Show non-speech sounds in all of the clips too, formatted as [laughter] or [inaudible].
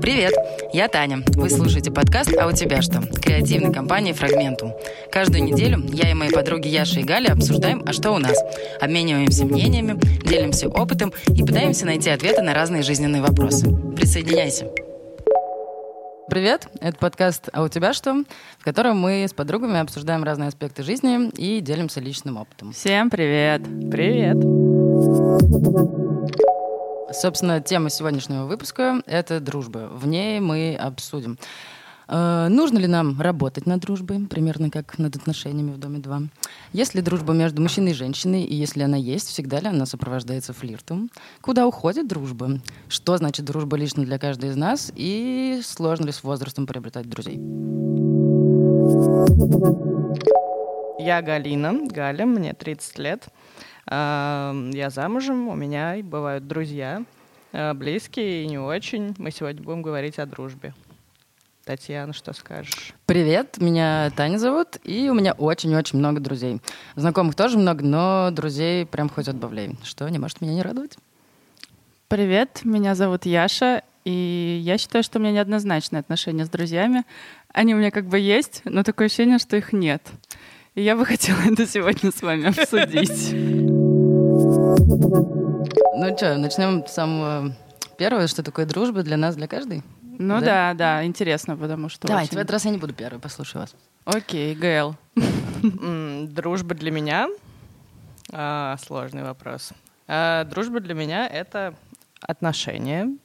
Привет, я Таня. Вы слушаете подкаст «А у тебя что?» креативной компании «Фрагментум». Каждую неделю я и мои подруги Яша и Галя обсуждаем «А что у нас?», обмениваемся мнениями, делимся опытом и пытаемся найти ответы на разные жизненные вопросы. Присоединяйся. Привет, это подкаст «А у тебя что?», в котором мы с подругами обсуждаем разные аспекты жизни и делимся личным опытом. Всем привет! Привет! Собственно, тема сегодняшнего выпуска — это дружба. В ней мы обсудим, э, нужно ли нам работать над дружбой, примерно как над отношениями в «Доме 2». Есть ли дружба между мужчиной и женщиной, и если она есть, всегда ли она сопровождается флиртом? Куда уходит дружба? Что значит дружба лично для каждой из нас? И сложно ли с возрастом приобретать друзей? Я Галина, Галя, мне 30 лет. Я замужем, у меня бывают друзья, э, близкие и не очень. Мы сегодня будем говорить о дружбе. Татьяна, что скажешь? Привет, меня Таня зовут, и у меня очень-очень много друзей. Знакомых тоже много, но друзей прям хоть отбавляй, что не может меня не радовать. Привет, меня зовут Яша, и я считаю, что у меня неоднозначные отношения с друзьями. Они у меня как бы есть, но такое ощущение, что их нет. И я бы [laughs] хотела это сегодня с вами обсудить. [laughs] Ну что, начнем с самого первого. Что такое дружба для нас, для каждой? Ну да, да, да интересно, потому что... Давайте, очень... в этот раз я не буду первой, послушаю вас. Окей, Гэл. Дружба для меня... А, сложный вопрос. А, дружба для меня — это отношения.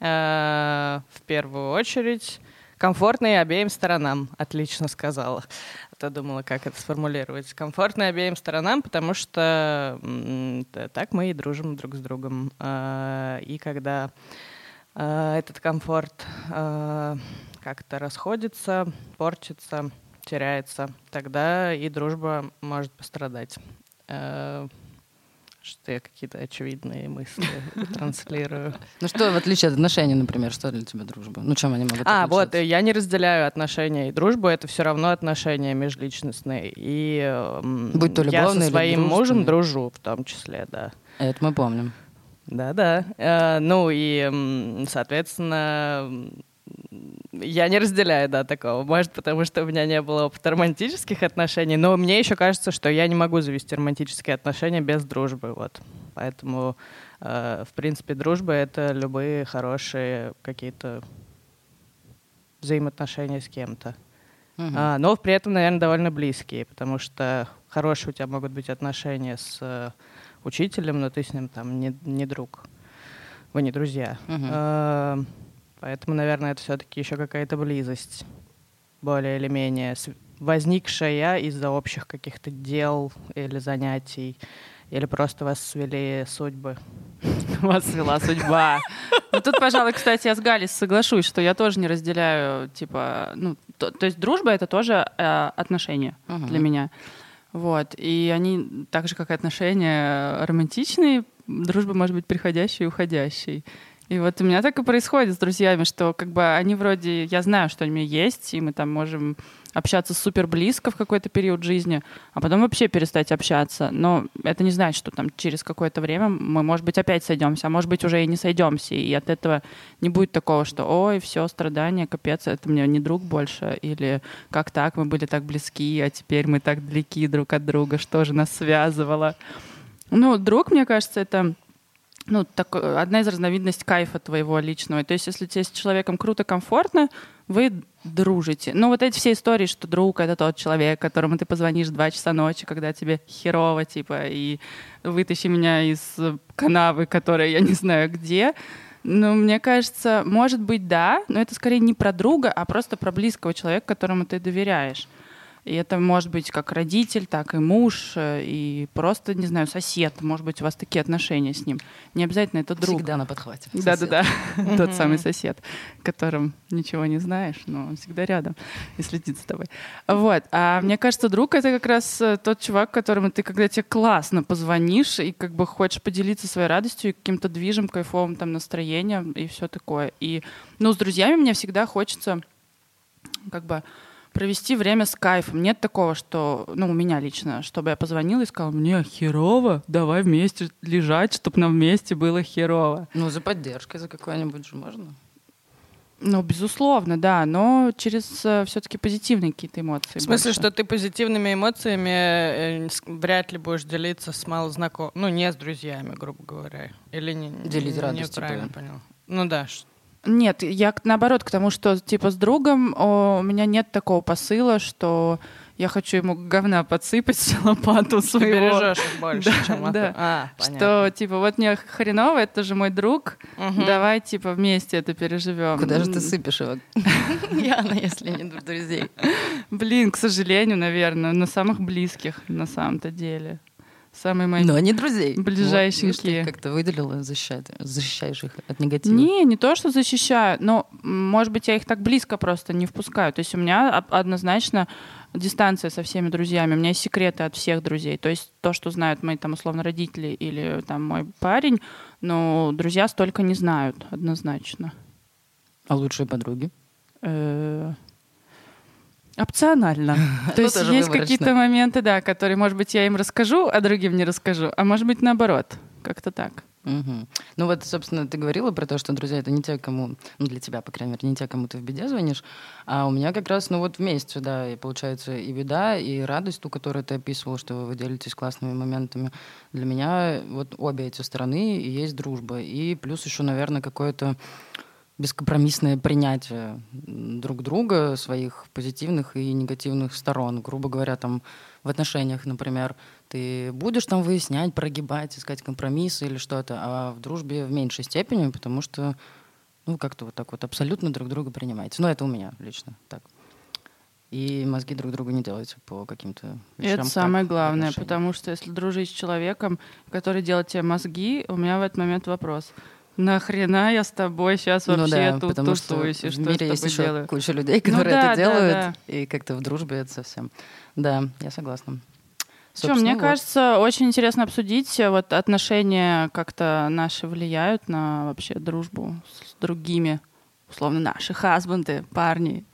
А, в первую очередь комфортные обеим сторонам. Отлично сказала что думала, как это сформулировать. Комфортно обеим сторонам, потому что так мы и дружим друг с другом. А, и когда а, этот комфорт а, как-то расходится, портится, теряется, тогда и дружба может пострадать что я какие-то очевидные мысли [laughs] транслирую. Ну что, в отличие от отношений, например, что для тебя дружба? Ну чем они могут А, вот, я не разделяю отношения и дружбу, это все равно отношения межличностные. И Будь то я со своим мужем дружу в том числе, да. Это мы помним. Да-да. Э, ну и, соответственно, я не разделяю, да, такого. Может, потому что у меня не было опыта романтических отношений, но мне еще кажется, что я не могу завести романтические отношения без дружбы, вот. Поэтому, э, в принципе, дружба — это любые хорошие какие-то взаимоотношения с кем-то. Угу. А, но при этом, наверное, довольно близкие, потому что хорошие у тебя могут быть отношения с э, учителем, но ты с ним там не, не друг. Вы не друзья. Угу. А, Поэтому, наверное, это все-таки еще какая-то близость, более или менее возникшая из-за общих каких-то дел или занятий, или просто вас свели судьбы. [laughs] Вас свела судьба. Ну, тут, пожалуй, кстати, я с Галей соглашусь, что я тоже не разделяю, типа, ну, то, то есть дружба — это тоже э, отношения uh-huh. для меня. Вот. И они, так же, как и отношения романтичные, дружба может быть приходящей и уходящей. И вот у меня так и происходит с друзьями, что как бы они вроде, я знаю, что они у меня есть, и мы там можем общаться супер близко в какой-то период жизни, а потом вообще перестать общаться. Но это не значит, что там через какое-то время мы, может быть, опять сойдемся, а может быть, уже и не сойдемся. И от этого не будет такого, что ой, все, страдания, капец, это мне не друг больше. Или как так, мы были так близки, а теперь мы так далеки друг от друга, что же нас связывало. Ну, друг, мне кажется, это ну, так, одна из разновидностей кайфа твоего личного. То есть, если тебе с человеком круто, комфортно, вы дружите. Ну, вот эти все истории, что друг — это тот человек, которому ты позвонишь два часа ночи, когда тебе херово, типа, и вытащи меня из канавы, которая я не знаю где. Ну, мне кажется, может быть, да, но это скорее не про друга, а просто про близкого человека, которому ты доверяешь. И это может быть как родитель, так и муж, э, и просто, не знаю, сосед. Может быть, у вас такие отношения с ним. Не обязательно это друг. Всегда на подхвате. Да-да-да. [laughs] Тот самый сосед, которым ничего не знаешь, но он всегда рядом и следит за тобой. Вот. А мне кажется, друг — это как раз э, тот чувак, которому ты, когда тебе классно позвонишь и как бы хочешь поделиться своей радостью и каким-то движем, кайфовым там настроением и все такое. И, ну, с друзьями мне всегда хочется как бы провести время с кайфом. Нет такого, что, ну, у меня лично, чтобы я позвонила и сказала, мне херово, давай вместе лежать, чтобы нам вместе было херово. Ну, за поддержкой, за какой-нибудь же можно. Ну, безусловно, да, но через э, все-таки позитивные какие-то эмоции. В смысле, больше. что ты позитивными эмоциями э, вряд ли будешь делиться с малознакомыми, ну, не с друзьями, грубо говоря. Или не, Делить не- радость, неправильно типа. понял. Ну да, ш- Нет, я наоборот к тому, что типа с другом о, у меня нет такого посыла, что я хочу ему говна подсыпать [laughs] лопату ты своего. бережешь их больше, Да, чем да. А, понятно. Что типа вот мне хреново, это же мой друг, Мгм. давай типа вместе это переживем. Куда же ты сыпешь его? [laughs] [laughs] Яна, если не друзей. Блин, к сожалению, наверное, на самых близких на самом-то деле. Самые мои. Но не друзей. Ближайшенькие. Вот, как-то выделила, защищает, защищаешь их от негатива. Не, не то, что защищаю, но, может быть, я их так близко просто не впускаю. То есть у меня однозначно дистанция со всеми друзьями. У меня есть секреты от всех друзей. То есть то, что знают мои, там, условно, родители или там мой парень, но друзья столько не знают однозначно. А лучшие подруги? Э, Опционально. [laughs] То Ну, есть есть какие-то моменты, да, которые, может быть, я им расскажу, а другим не расскажу, а может быть, наоборот. Как-то так. Мгм. Ну вот, собственно, ты говорила про то, что друзья это не те, кому, ну для тебя, по крайней мере, не те, кому ты в беде звонишь, а у меня как раз, ну вот вместе, да, и получается и беда, и радость, ту, которую ты описывала, что вы делитесь классными моментами. Для меня вот обе эти стороны и есть дружба, и плюс еще, наверное, какое-то бескомпромиссное принятие друг друга, своих позитивных и негативных сторон. Грубо говоря, там в отношениях, например, ты будешь там выяснять, прогибать, искать компромиссы или что-то, а в дружбе в меньшей степени, потому что ну, как-то вот так вот абсолютно друг друга принимаете. Ну, это у меня лично так. И мозги друг другу не делайте по каким-то вещам. это самое главное, отношениях. потому что если дружить с человеком, который делает тебе мозги, у меня в этот момент вопрос. Нахрена я с тобой сейчас Ну вообще да, тут потому что тусуюсь, и в что мире с тобой есть еще делаю? куча людей, Ну которые да, это да, делают, да. и как-то в дружбе это совсем. Да, я согласна. Что, Собственно, мне вот. кажется, очень интересно обсудить, э, вот отношения как-то наши влияют на вообще дружбу с другими, условно, наши хасбанды, парни.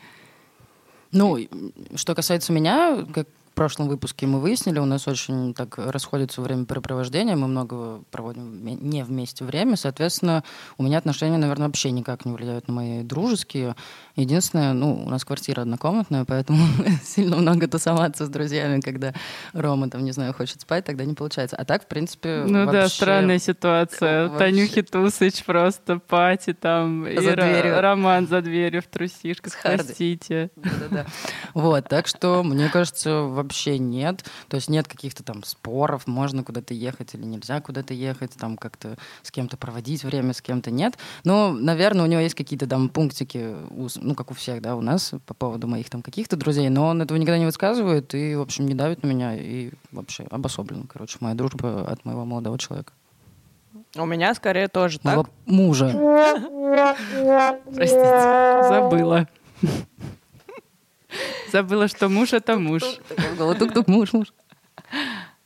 Ну, и, что касается меня, как в прошлом выпуске мы выяснили, у нас очень так расходится времяпрепровождение, мы много проводим не вместе время, соответственно, у меня отношения, наверное, вообще никак не влияют на мои дружеские. Единственное, ну, у нас квартира однокомнатная, поэтому [laughs] сильно много тусоваться с друзьями, когда Рома, там, не знаю, хочет спать, тогда не получается. А так, в принципе, Ну да, вообще- странная ситуация. вообще. Танюхи Тусыч просто пати там, и За Ра- дверью. Роман за дверью в трусишках, простите. Да-да-да. Вот, так что, мне кажется, вообще нет. То есть нет каких-то там споров, можно куда-то ехать или нельзя куда-то ехать, там как-то с кем-то проводить время, с кем-то нет. Но, наверное, у него есть какие-то там пунктики, ну, как у всех, да, у нас по поводу моих там каких-то друзей, но он этого никогда не высказывает и, в общем, не давит на меня и вообще обособлен, короче, моя дружба от моего молодого человека. У меня скорее тоже так. Моего мужа. [laughs] Простите, забыла. [laughs] Забыла, что муж — это муж. Тук-тук, муж, муж.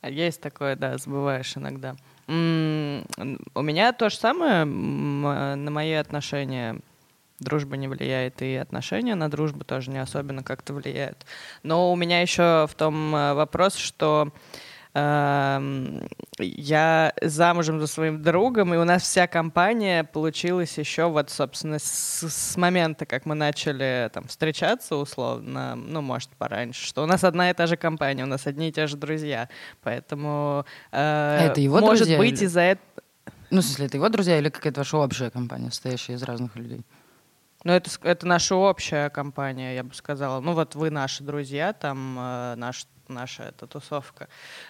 Есть такое, да, забываешь иногда. У меня то же самое на мои отношения. Дружба не влияет, и отношения на дружбу тоже не особенно как-то влияют. Но у меня еще в том э, вопрос, что я замужем за своим другом, и у нас вся компания получилась еще вот, собственно, с, с момента, как мы начали там встречаться условно, ну, может, пораньше, что у нас одна и та же компания, у нас одни и те же друзья, поэтому э, это его может друзья быть или- из-за этого Ну, в смысле, это его друзья или какая-то ваша общая компания, состоящая из разных людей? Ну, это, это наша общая компания, я бы сказала. Ну, вот вы наши друзья, там э, наш, наша эта тусовка.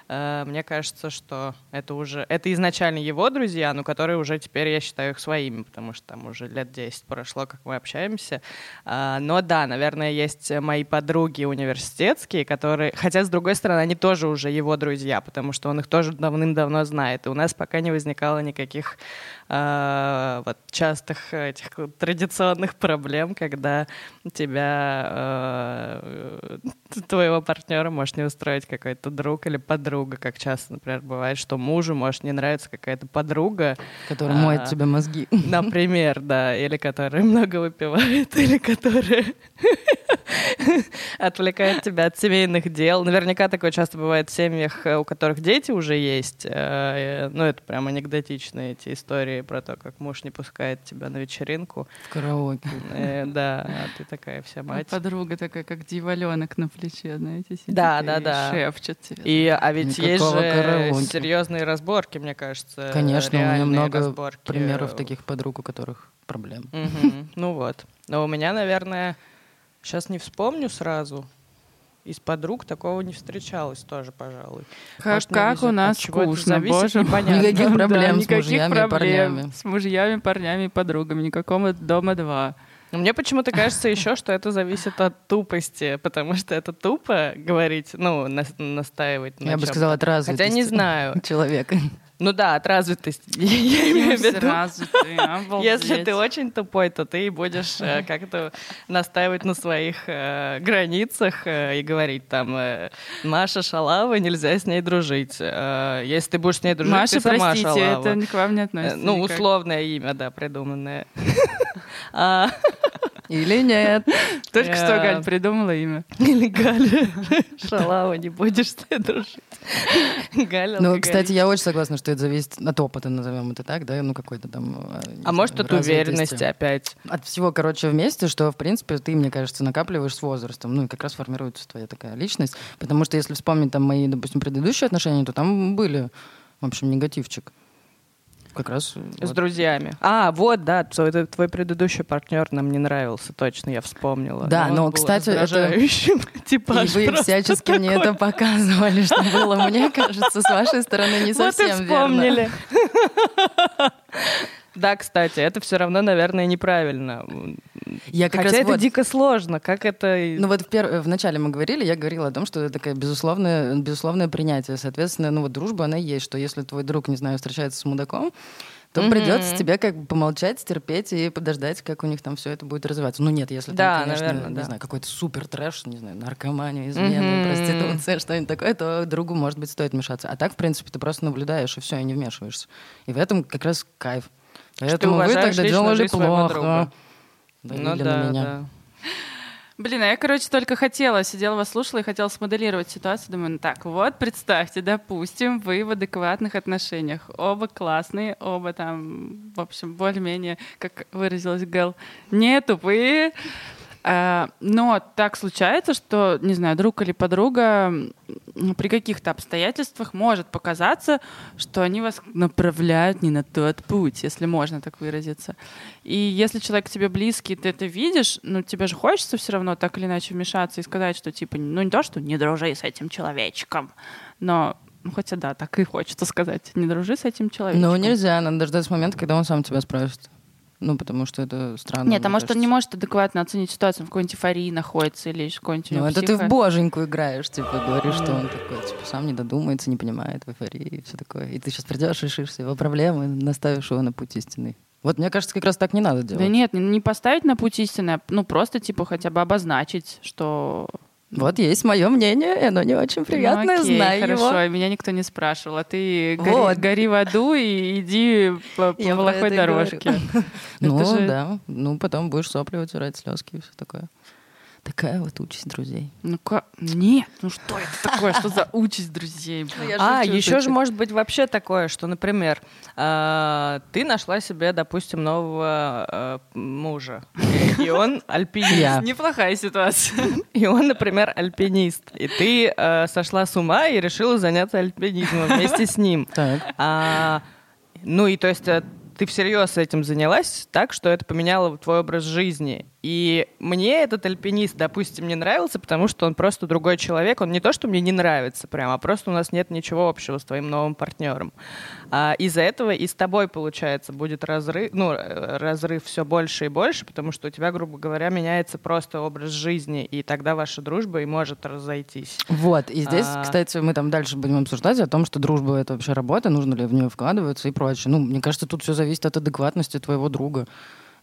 Э, мне кажется, что это уже... Это изначально его друзья, но которые уже теперь, я считаю, их своими, потому что там уже лет 10 прошло, как мы общаемся. А, но да, наверное, есть мои подруги университетские, которые... Хотя, с другой стороны, они тоже уже его друзья, потому что он их тоже давным-давно знает. И у нас пока не возникало никаких э, вот, частых этих традиционных проблем, когда тебя, э, твоего партнера может не устроить какой-то друг или подруга, как часто, например, бывает, что мужу может не нравиться какая-то подруга, моет А. тебе мозги. например, да, или которая много выпивает, [laughs] или которая [laughs] отвлекает тебя от семейных дел. Наверняка такое часто бывает в семьях, у которых дети уже есть. Э, ну, это прям анекдотичные эти истории про то, как муж не пускает тебя на вечеринку. В караоке. Э, да, а ты такая вся мать. Подруга такая, как диваленок на плече, знаете, сидит Да, да, да. шепчет тебе. И, а ведь есть Никакого же караоке. серьезные разборки, мне кажется. Конечно, у меня много разборки. примеров таких подруг, у которых проблем. Мгм. Ну вот. Но у меня, наверное, сейчас не вспомню сразу. Из подруг такого не встречалось тоже, пожалуй. Как, Может, как у нас скучно, зависит, боже мой. непонятно. Никаких Да, проблем с никаких мужьями и проблем парнями. С мужьями, парнями и подругами. Никакого дома два. Но Мне почему-то кажется еще, что это зависит от тупости, потому что это тупо говорить, ну, нас- настаивать на Я бы сказала, от развитости. Хотя не знаю. [laughs] Человека. Ну да, от развитости. [laughs] Я имею в виду. Если ты очень тупой, то ты будешь э, как-то настаивать на своих э, границах э, и говорить там, Маша Шалава, нельзя с ней дружить. Если ты будешь с ней дружить, Маша, ты сама простите, Шалава. это к вам не относится. Ну, условное имя, да, придуманное. [laughs] Или нет. Только что Э, Галь придумала имя. Или Галя Шалава, не будешь ней дружить. Галя Ну, кстати, я очень согласна, что это зависит от опыта, назовем это так, да, ну какой-то там... э, А может, от уверенности опять. От всего, короче, вместе, что, в принципе, ты, мне кажется, накапливаешь с возрастом. Ну, и как раз формируется твоя такая личность. Потому что если вспомнить там мои, допустим, предыдущие отношения, то там были, в общем, негативчик. Как раз... С вот. друзьями. А, вот, да, твой, твой предыдущий партнер нам не нравился, точно, я вспомнила. Да, но, был кстати, это- [laughs] [laughs] И вы всячески мне такой. это показывали, что было, мне кажется, с вашей стороны не [laughs] Вот и совсем верно. вспомнили. Да, кстати, это все равно, наверное, неправильно. Я как Хотя раз это вот- дико сложно. Как это... Ну вот в, пер... в начале мы говорили, я говорила о том, что это такое безусловное, безусловное принятие. Соответственно, ну вот дружба, она есть, что если твой друг, не знаю, встречается с мудаком, то Мгм. придется тебе как бы помолчать, стерпеть и подождать, как у них там все это будет развиваться. Ну нет, если Да, там, конечно, наверное, не да. знаю, какой-то супер трэш, не знаю, наркомания, измена, Мгм. проституция, что-нибудь такое, то другу, может быть, стоит вмешаться. А так, в принципе, ты просто наблюдаешь и все, и не вмешиваешься. И в этом как раз кайф. Поэтому вы уважаешь тогда делали плохо. друга. Ну да, меня. да. Блин, а я, короче, только хотела, сидела вас слушала и хотела смоделировать ситуацию. Думаю, ну так, вот представьте, допустим, вы в адекватных отношениях. Оба классные, оба там, в общем, более-менее, как выразилась Гэл, не тупые. А, но так случается, что, не знаю, друг или подруга при каких-то обстоятельствах может показаться, что они вас направляют не на тот путь, если можно так выразиться. И если человек тебе близкий, ты это видишь, ну тебе же хочется все равно так или иначе вмешаться и сказать, что типа, ну не то, что не дружи с этим человечком, но ну, хотя да, так и хочется сказать, не дружи с этим человечком. Ну, нельзя, надо дождаться момента, когда он сам тебя спросит. Ну, потому что это странно. Нет, а может, он не может адекватно оценить ситуацию, он в какой-нибудь эйфории находится или в какой-нибудь Ну, это ты в боженьку играешь, типа, говоришь, что он такой, типа, сам не додумается, не понимает в эйфории и все такое. И ты сейчас придешь, решишь его проблемы, наставишь его на путь истинный. Вот мне кажется, как раз так не надо делать. Да нет, не, не поставить на путь истины, а, ну просто типа хотя бы обозначить, что... Вот есть мое мнение, и оно не очень приятное, ну, окей, знаю хорошо, его. меня никто не спрашивал, а ты гори, Вот. гори в аду и иди по, по плохой дорожке. [laughs] Ну, да. Ну, потом будешь сопли вытирать, слезки и все такое. Такая вот участь друзей. Ну ка- нет, ну что это такое, что за участь друзей? блин? А, еще же может быть вообще такое, что, например, э, ты нашла себе, допустим, нового э, мужа, и он [laughs] альпинист. Неплохая ситуация. [laughs] И он, например, альпинист. И ты э, сошла с ума и решила заняться альпинизмом вместе с ним. Так. А, ну и то есть ты всерьез этим занялась так, что это поменяло твой образ жизни. И мне этот альпинист, допустим, не нравился, потому что он просто другой человек. Он не то, что мне не нравится прям, а просто у нас нет ничего общего с твоим новым партнером. А из-за этого и с тобой, получается, будет разрыв, ну, э, разрыв все больше и больше, потому что у тебя, грубо говоря, меняется просто образ жизни, и тогда ваша дружба и может разойтись. Вот, и здесь, А. кстати, мы там дальше будем обсуждать о том, что дружба — это вообще работа, нужно ли в нее вкладываться и прочее. Ну, мне кажется, тут все зависит от адекватности твоего друга.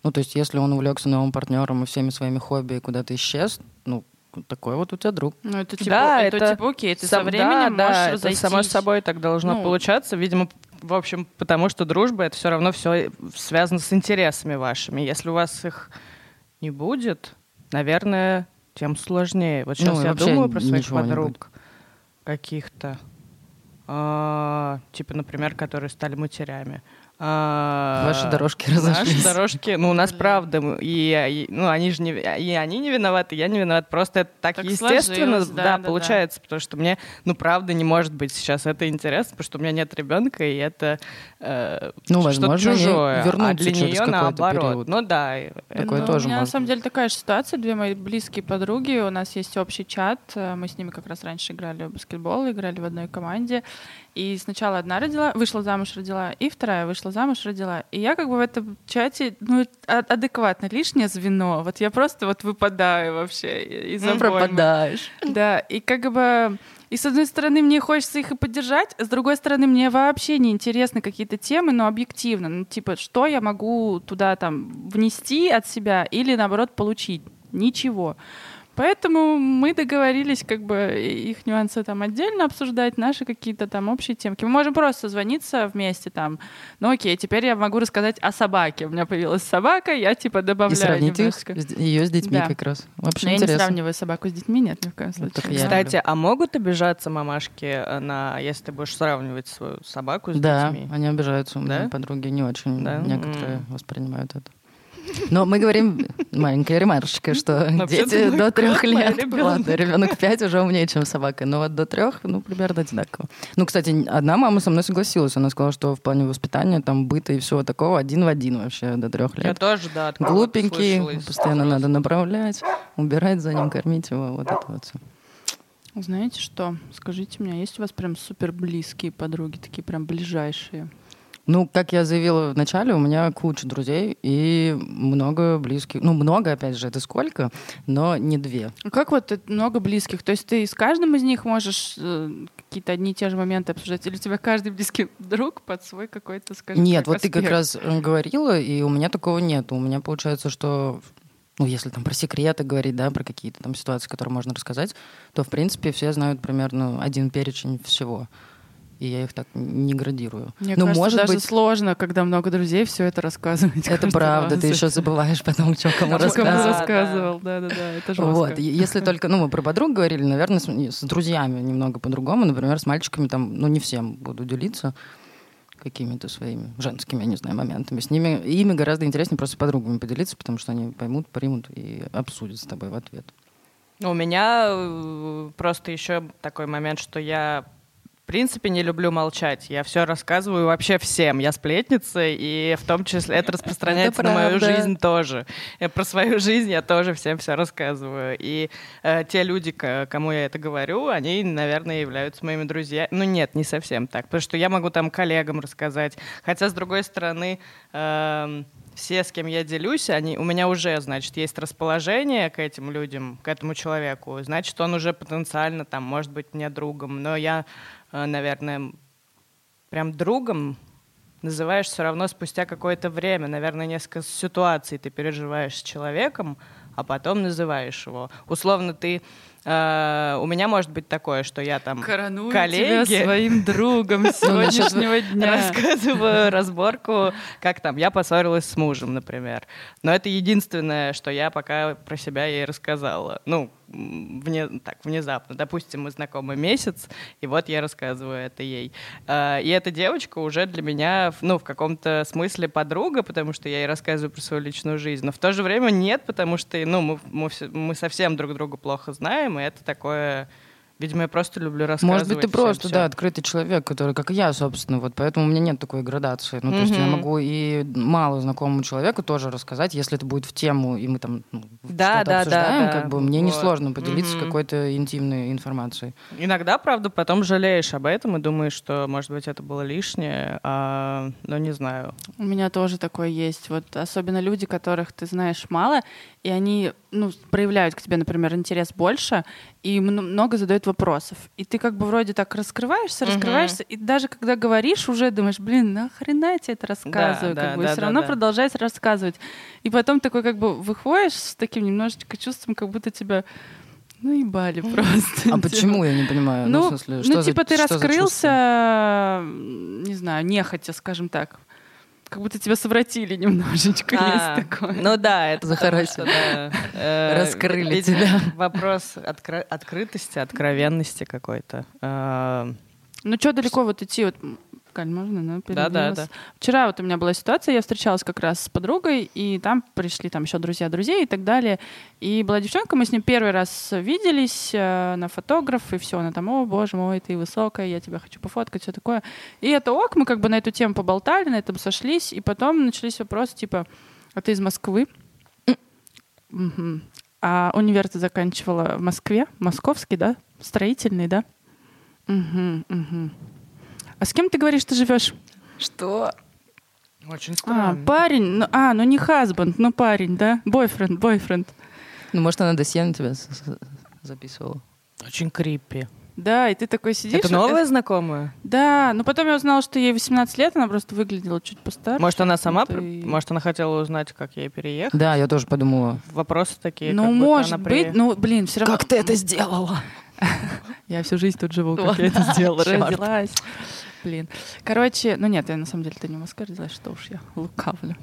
Ну, то есть, если он увлекся новым партнером и всеми своими хобби и куда-то исчез, ну, такой вот у тебя друг. Ну это типа, Да, это, это типа окей, ты Сам- со временем да, можешь да, это разойтись. само собой так должно Ну. получаться. Видимо, в общем, потому что дружба это все равно все связано с интересами вашими. Если у вас их не будет, наверное, тем сложнее. Вот сейчас Ну, я думаю про своих подруг каких-то. А, типа, например, которые стали матерями. А, Ваши дорожки [laughs] Наши разошлись. дорожки, ну, у нас правда, и, и, ну, они же не, и они не виноваты, я не виноват, просто это так, Так естественно, да, да, да, да. получается, потому что мне, ну, правда, не может быть сейчас это интересно, потому что у меня нет ребенка, и это э, Ну, что-то чужое, а для нее наоборот. период. Ну да, Такое Ну, тоже У меня на самом деле такая же ситуация. Две мои близкие подруги. У нас есть общий чат. э, Мы с ними как раз раньше играли в баскетбол, играли в одной команде. И сначала одна родила, вышла замуж, родила, и вторая вышла замуж, родила. И я как бы в этом чате, ну, а- адекватно, лишнее звено. Вот я просто вот выпадаю вообще из Ну, пропадаешь. Да, и как бы... И с одной стороны, мне хочется их и поддержать, с другой стороны, мне вообще не интересны какие-то темы, но объективно. Ну, типа, что я могу туда там внести от себя или, наоборот, получить? Ничего. Поэтому мы договорились как бы их нюансы там отдельно обсуждать, наши какие-то там общие темки. Мы можем просто звониться вместе там. Ну окей, теперь я могу рассказать о собаке. У меня появилась собака, я типа И добавляю сравнить их, немножко. ее с детьми Да. как раз. Но Вообще я не интересно. сравниваю собаку с детьми, нет, ни в коем случае. так я Кстати, а могут обижаться мамашки на, если ты будешь сравнивать свою собаку с Да, детьми? они обижаются. У меня Да? подруги не очень Да? некоторые М. воспринимают это. Но мы говорим, маленькая ремарочка, что [laughs] дети до трех лет, ребенок. ладно, ребенок пять уже умнее, чем собака, но вот до трех, ну, примерно одинаково. Ну, кстати, одна мама со мной согласилась, она сказала, что в плане воспитания, там, быта и всего такого, один в один вообще до трех Я лет. тоже, да, Глупенький, постоянно надо направлять, убирать за ним, кормить его, вот это вот всё. Знаете что? Скажите мне, есть у вас прям супер близкие подруги, такие прям ближайшие? Ну, как я заявила в начале, у меня куча друзей и много близких. Ну, много, опять же, это сколько, но не две. А Как вот много близких? То есть ты с каждым из них можешь э, какие-то одни и те же моменты обсуждать? Или у тебя каждый близкий друг под свой какой-то, скажем Нет, так, вот ты как аспект? раз э, говорила, и у меня такого нет. У меня получается, что ну, если там про секреты говорить, да, про какие-то там ситуации, которые можно рассказать, то, в принципе, все знают примерно один перечень всего. И я их так не градирую. Мне ну, кажется, может даже быть, сложно, когда много друзей, все это рассказывать. это правда, раз. ты еще забываешь потом, что кому рассказывать. Да, рассказывал, да-да-да, это жестко. Вот, если только, ну, мы про подруг говорили, наверное, с, с друзьями немного по-другому. Например, с мальчиками там, ну, не всем буду делиться какими-то своими женскими, я не знаю, моментами. С ними, ими гораздо интереснее просто с подругами поделиться, потому что они поймут, примут и обсудят с тобой в ответ. У меня э, просто еще такой момент, что я принципе не люблю молчать. Я все рассказываю вообще всем. Я сплетница, и в том числе это распространяется на мою жизнь тоже. Про свою жизнь я тоже всем все рассказываю. И э, те люди, кому я это говорю, они, наверное, являются моими друзьями. Ну нет, не совсем так. Потому что я могу там коллегам рассказать. Хотя, с другой стороны, эм, все, с кем я делюсь, они, у меня уже, значит, есть расположение к этим людям, к этому человеку. Значит, он уже потенциально там может быть мне другом. Но я, э, наверное, прям другом называешь все равно спустя какое-то время. Наверное, несколько ситуаций ты переживаешь с человеком, а потом называешь его. Условно, ты... э, у меня может быть такое, что я там Короную коллеги тебя своим другом [laughs] сегодняшнего [laughs] дня. рассказываю разборку, как там я поссорилась с мужем, например. Но это единственное, что я пока про себя ей рассказала. Ну, вне, так, внезапно. Допустим, мы знакомы месяц, и вот я рассказываю это ей. А, И эта девочка уже для меня, ну, в каком-то смысле подруга, потому что я ей рассказываю про свою личную жизнь. Но в то же время нет, потому что, ну, мы, мы, мы совсем друг друга плохо знаем, и это такое... Видимо, я просто люблю рассказывать Может быть, ты всем просто, всё. да, открытый человек, который, как и я, собственно, вот поэтому у меня нет такой градации. Ну, то есть я могу и мало знакомому человеку тоже рассказать, если это будет в тему, и мы там ну, Да, что-то да, да, обсуждаем, да. как бы мне Вот. несложно поделиться Мгм. какой-то интимной информацией. Иногда, правда, потом жалеешь об этом и думаешь, что, может быть, это было лишнее, а, но не знаю. У меня тоже такое есть. Вот особенно люди, которых ты знаешь мало, и они ну, проявляют к тебе, например, интерес больше, и мно- много задают вопросов. И ты как бы вроде так раскрываешься, раскрываешься, и даже когда говоришь, уже думаешь, блин, нахрена я тебе это рассказываю? да, как бы, да, и все да, равно да. продолжаешь рассказывать. И потом такой как бы выходишь с таким немножечко чувством, как будто тебя ну ебали просто. А [laughs] Типа. почему, я не понимаю? Ну, в смысле, ну, что за- типа ты что раскрылся, не знаю, нехотя, скажем так. Как будто тебя совратили немножечко. [laughs] А, есть такое. Ну да, это Захарасили. да, э, Раскрыли ведь тебя. [laughs] Вопрос открытости, откровенности какой-то. Э, Ну что далеко вот идти? Вот, м, Галь, можно? Ну, Да, да, перебилась. Вчера вот у меня была ситуация, я встречалась как раз с подругой, и там пришли там еще друзья друзей и так далее. И была девчонка, мы с ней первый раз виделись э, на фотограф, и все, она там, о, боже мой, ты высокая, я тебя хочу пофоткать, все такое. И это ок, мы как бы на эту тему поболтали, на этом сошлись, и потом начались вопросы типа, а ты из Москвы? А универ ты заканчивала в Москве? Московский, да? Строительный, да? Мгм, мгм. А с кем ты говоришь, ты живешь? Что? Очень А, странно. парень, ну, а, ну не хазбанд, ну парень, да? Бойфренд, бойфренд. Ну, может, она досье на тебя записывала. Очень крипи. Да, и ты такой сидишь. Это и- новая знакомая? Да, но потом я узнала, что ей 18 лет, она просто выглядела чуть постарше. Может, она сама, Это и- может, она хотела узнать, как ей переехать? Да, я тоже подумала. Вопросы такие, Ну, как может она быть, при- ну, блин, все равно... сделала? [laughs] Я всю жизнь тут живу, как я это сделала, родилась. Блин. Короче, ну нет, я на самом деле-то не в Москве родилась, что уж я лукавлю.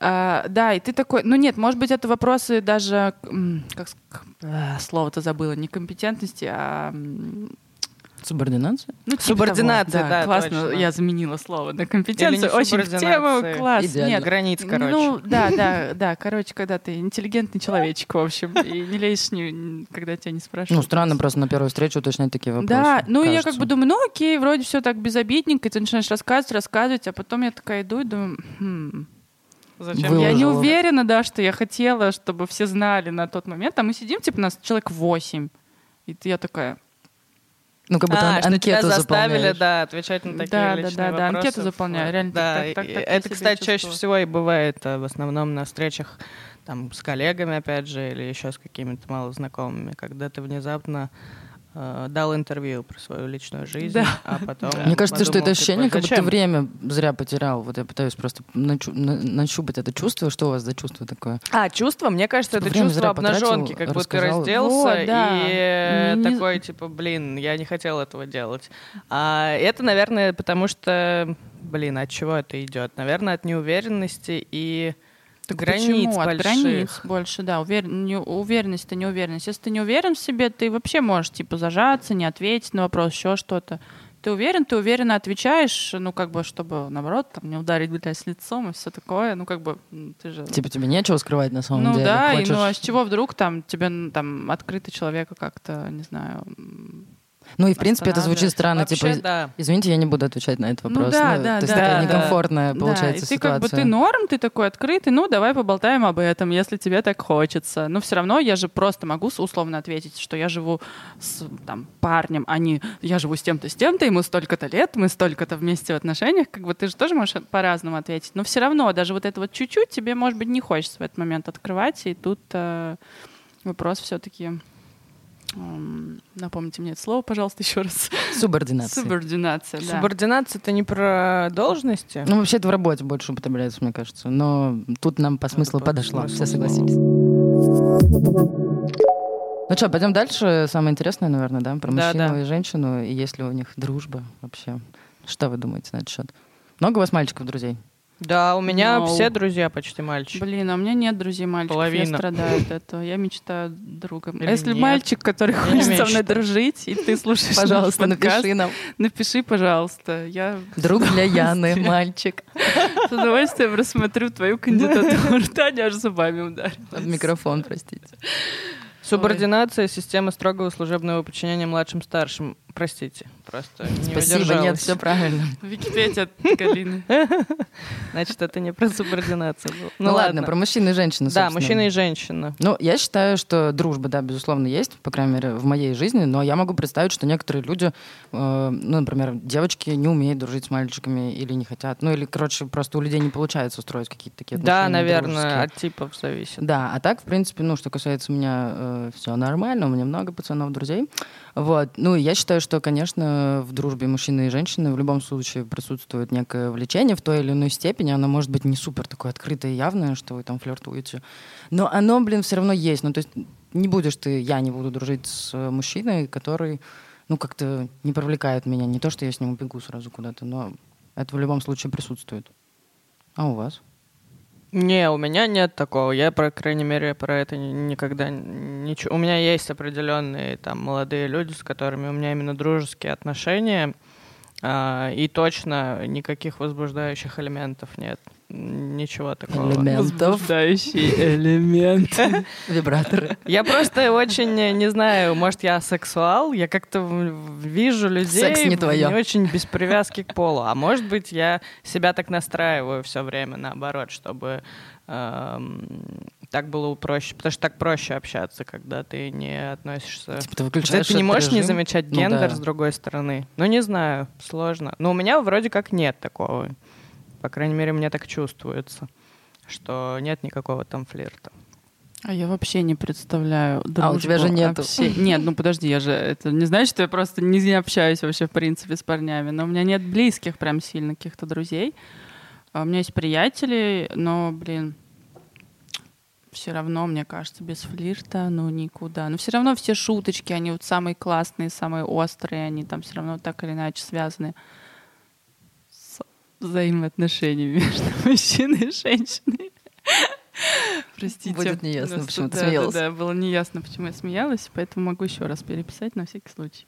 А, да, и ты такой, ну нет, может быть, это вопросы даже, как а, слово-то забыла, не компетентности, а Субординация? ну, типа Субординация, того. да, классно, точно. я заменила слово на Или компетенцию, не очень в тему, класс, Идеально. нет, границ, короче. ну, да, да, да. Короче, когда ты интеллигентный человечек, в общем, и не лезешь, когда тебя не спрашивают. Ну, странно просто на первую встречу уточнять такие вопросы. Да, ну я как бы думаю, ну окей, вроде все так безобидненько, и ты начинаешь рассказывать, рассказывать, а потом я такая иду и думаю, хм, Зачем? Выложила. я не уверена, да, что я хотела, чтобы все знали на тот момент, а мы сидим, типа, нас человек восемь, и я такая, Ну, как будто а, ан- что тебя анкету заставили, да, отвечать на такие Да, да, личные да, да, вопросы. анкету заполняю, реально Да, так- так- так я это, кстати, чаще чувствовала. всего и бывает э, в основном на встречах там с коллегами, опять же, или еще с какими-то малознакомыми, когда ты внезапно дал интервью про свою личную жизнь, Да. а потом Мне кажется, что это ощущение, как будто время зря потерял. Вот я пытаюсь просто начу- на- нащупать это чувство. Что у вас за чувство такое? А, чувство, мне кажется, Типа это чувство зря потратил, обнаженки, как будто ты рассказал. разделся Вот, да. и э, Не- такой, типа, блин, я не хотел этого делать. А это, наверное, потому что, блин, от чего это идет? Наверное, от неуверенности и Так границ почему? От больших. границ больше, да. Увер... не- Уверенность это неуверенность. Если ты не уверен в себе, ты вообще можешь типа зажаться, не ответить на вопрос, еще что-то. Ты уверен, ты уверенно отвечаешь, ну, как бы, чтобы, наоборот, там, не ударить, блядь, с лицом и все такое. Ну, как бы, ты же... Типа тебе нечего скрывать на самом ну деле. да, и Хочешь- ну а с чего вдруг там тебе там открыто человека как-то, не знаю. Ну и в принципе это звучит странно. Вообще, Типа, да. извините, я не буду отвечать на этот Ну вопрос. да, да, то есть да, такая да. некомфортная Да, получается и ты как бы ситуация. ты норм, ты такой открытый, ну давай поболтаем об этом, если тебе так хочется. Но все равно я же просто могу условно ответить, что я живу с там парнем, а не я живу с тем-то, с тем-то, ему столько-то лет, мы столько-то вместе в отношениях, как бы ты же тоже можешь по-разному ответить. Но все равно даже вот это вот чуть-чуть тебе, может быть, не хочется в этот момент открывать, и тут э, вопрос все-таки напомните мне это слово, пожалуйста, [laughs] еще раз. Субординация. Субординация, да. Субординация это не про должности. Ну, вообще это в работе больше употребляется, мне кажется. Но тут нам по смыслу по подошла. смыслу. Все согласились. Ну что, пойдем дальше. Самое интересное, наверное, да? Про Да, мужчину да. и женщину. И есть ли у них дружба вообще? Что вы думаете на этот счет? Много у вас мальчиков друзей? Да, у меня No. все друзья почти мальчики. Блин, а у меня нет друзей мальчиков, я Половина. страдаю от этого. Я мечтаю другом. Или а если нет? мальчик, который Я хочет со мной дружить, и ты слушаешь Пожалуйста, напиши нам. напиши, пожалуйста. Я Друг для Яны, мальчик. [laughs] с удовольствием рассмотрю твою кандидатуру. [laughs] Таня аж зубами ударит. Под микрофон, простите. Субординация, система строгого служебного подчинения младшим-старшим. Простите, просто не Спасибо, нет, все правильно. [laughs] Википедия от Галины. [laughs] Значит, это не про субординацию было. Ну, ладно, про мужчин и женщин, Да, мужчина и женщина. Ну, я считаю, что дружба, да, безусловно, есть, по крайней мере, в моей жизни, но я могу представить, что некоторые люди, э, ну, например, девочки не умеют дружить с мальчиками или не хотят, ну, или, короче, просто у людей не получается устроить какие-то такие Да, отношения наверное, дружеские. от типов зависит. Да, а так, в принципе, ну, что касается меня, все нормально, у меня много пацанов, друзей. Вот. Ну, и я считаю, что, конечно, в дружбе мужчины и женщины в любом случае присутствует некое влечение в той или иной степени. Оно может быть не супер такое открытое и явное, что вы там флиртуете. Но оно, блин, все равно есть. Ну, то есть не будешь ты, я не буду дружить с э, мужчиной, который, ну, как-то не привлекает меня. Не то, что я с ним убегу сразу куда-то, но это в любом случае присутствует. А у вас? Не, у меня нет такого. Я, по крайней мере, про это никогда ничего. У меня есть определенные там молодые люди, с которыми у меня именно дружеские отношения. А, и точно никаких возбуждающих элементов нет. Ничего такого. Элементов. Возбуждающий элемент. [laughs] Вибраторы. Я просто очень, не знаю, может, я сексуал, я как-то вижу людей Секс не, твое. не очень без привязки к полу. А может быть, я себя так настраиваю все время наоборот, чтобы эм, так было проще, потому что так проще общаться, когда ты не относишься... Типа ты выключаешь ты не можешь режим? не замечать Ну гендер да. с другой стороны. Ну, не знаю, сложно. Но у меня вроде как нет такого. По крайней мере, мне так чувствуется, что нет никакого там флирта. А я вообще не представляю А у тебя же дружбу нету. вообще. Нет, ну подожди, я же это не значит, что я просто не общаюсь вообще в принципе с парнями, но у меня нет близких прям сильно каких-то друзей. А У меня есть приятели, но, блин, все равно, мне кажется, без флирта, ну, никуда. Но все равно все шуточки, они вот самые классные, самые острые, они там все равно так или иначе связаны взаимоотношениями между [laughs] мужчиной и женщиной. Простите. Будет неясно, Просто- почему ты да, смеялась. Да, да, было неясно, почему я смеялась, поэтому могу еще раз переписать на всякий случай.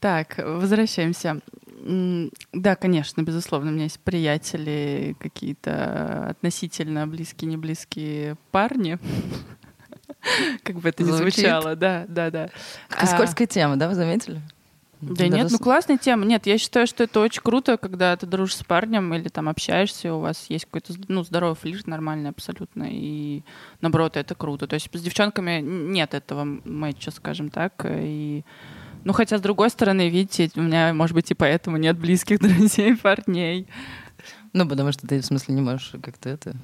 Так, возвращаемся. Да, конечно, безусловно, у меня есть приятели, какие-то относительно близкие, не близкие парни. [laughs] Как бы это ни звучало, да, да, да. Какая А, скользкая тема, да, вы заметили? Да Даже нет, ну классная тема. Нет, я считаю, что это очень круто, когда ты дружишь с парнем или там общаешься, у вас есть какой-то ну, здоровый флирт, нормальный абсолютно. И наоборот, это круто. То есть с девчонками нет этого матча, скажем так. И ну, хотя, с другой стороны, видите, у меня, может быть, и поэтому нет близких [laughs] друзей, парней. Ну, потому что ты, в смысле, не можешь как-то это...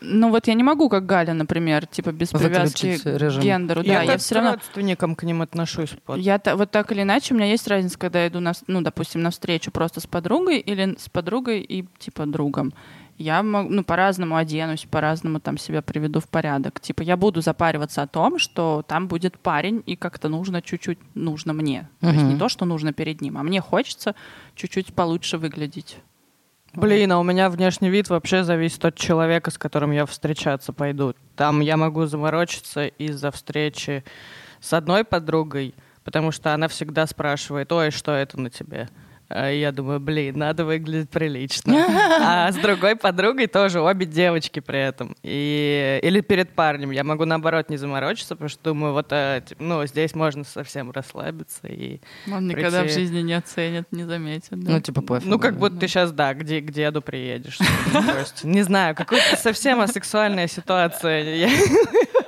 Ну, вот я не могу, как Галя, например, типа без привязки к режим. гендеру. Да, я я как все равно... к родственникам к ним отношусь. Вот. Я вот так или иначе, у меня есть разница, когда я иду, на, ну, допустим, на встречу просто с подругой или с подругой и типа другом. Я могу, ну, по-разному оденусь, по-разному там себя приведу в порядок. Типа я буду запариваться о том, что там будет парень, и как-то нужно чуть-чуть, нужно мне. То есть не то, что нужно перед ним, а мне хочется чуть-чуть получше выглядеть. Блин, а у меня внешний вид вообще зависит от человека, с которым я встречаться пойду. Там я могу заморочиться из-за встречи с одной подругой, потому что она всегда спрашивает, ой, что это на тебе? А я думаю, блин, надо выглядеть прилично. [laughs] А с другой подругой тоже обе девочки при этом. И... Или перед парнем. Я могу, наоборот, не заморочиться, потому что думаю, вот а, ну, здесь можно совсем расслабиться. И... Он никогда в Прийти. жизни не оценит, не заметит. да. Ну, типа, пофиг. Ну, как будто ты сейчас, да, где, к деду приедешь. [laughs] Не знаю, какая-то совсем асексуальная ситуация.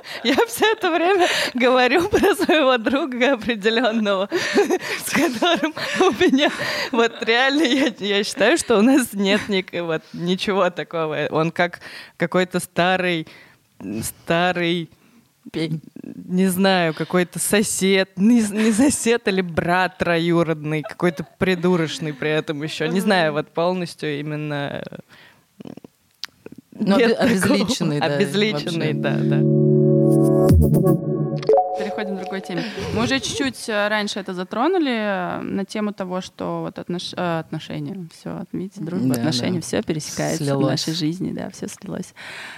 [laughs] Я, все это время говорю [laughs] про своего друга определенного, с которым у меня... Вот реально я, я считаю, что у нас нет ник- вот, ничего такого. Он как какой-то старый, старый Пень. не знаю, какой-то сосед, не, не сосед или брат троюродный, какой-то придурочный при этом еще. Не знаю, вот полностью именно... э, Ну, обезличенный, такого. да, Обезличенный, да, да. Переходим к другой теме. Мы уже чуть-чуть э, раньше это затронули э, на тему того, что вот отнош- э, отношения, все, видите, дружба, Да, отношения, да. все пересекается в Слилось. нашей жизни, да, все слилось.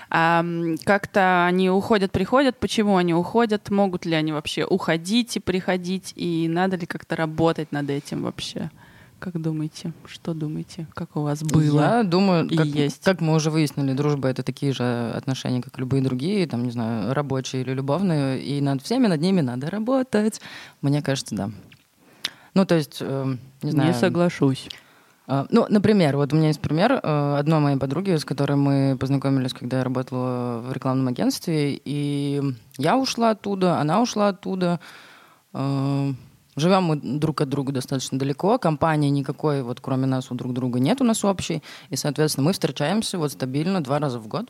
А, как-то они уходят, приходят. Почему они уходят? Могут ли они вообще уходить и приходить? И надо ли как-то работать над этим вообще? Как думаете? Что думаете? Как у вас было? Я думаю, и как, есть. как мы уже выяснили, дружба — это такие же отношения, как любые другие, там, не знаю, рабочие или любовные, и над всеми над ними надо работать. Мне кажется, да. Ну, то есть, э, не знаю... Не соглашусь. А, Ну, например, вот у меня есть пример э, одной моей подруги, с которой мы познакомились, когда я работала в рекламном агентстве, и я ушла оттуда, она ушла оттуда. Живем мы друг от друга достаточно далеко, компании никакой, вот кроме нас у друг друга нет у нас общей, и, соответственно, мы встречаемся вот стабильно два раза в год.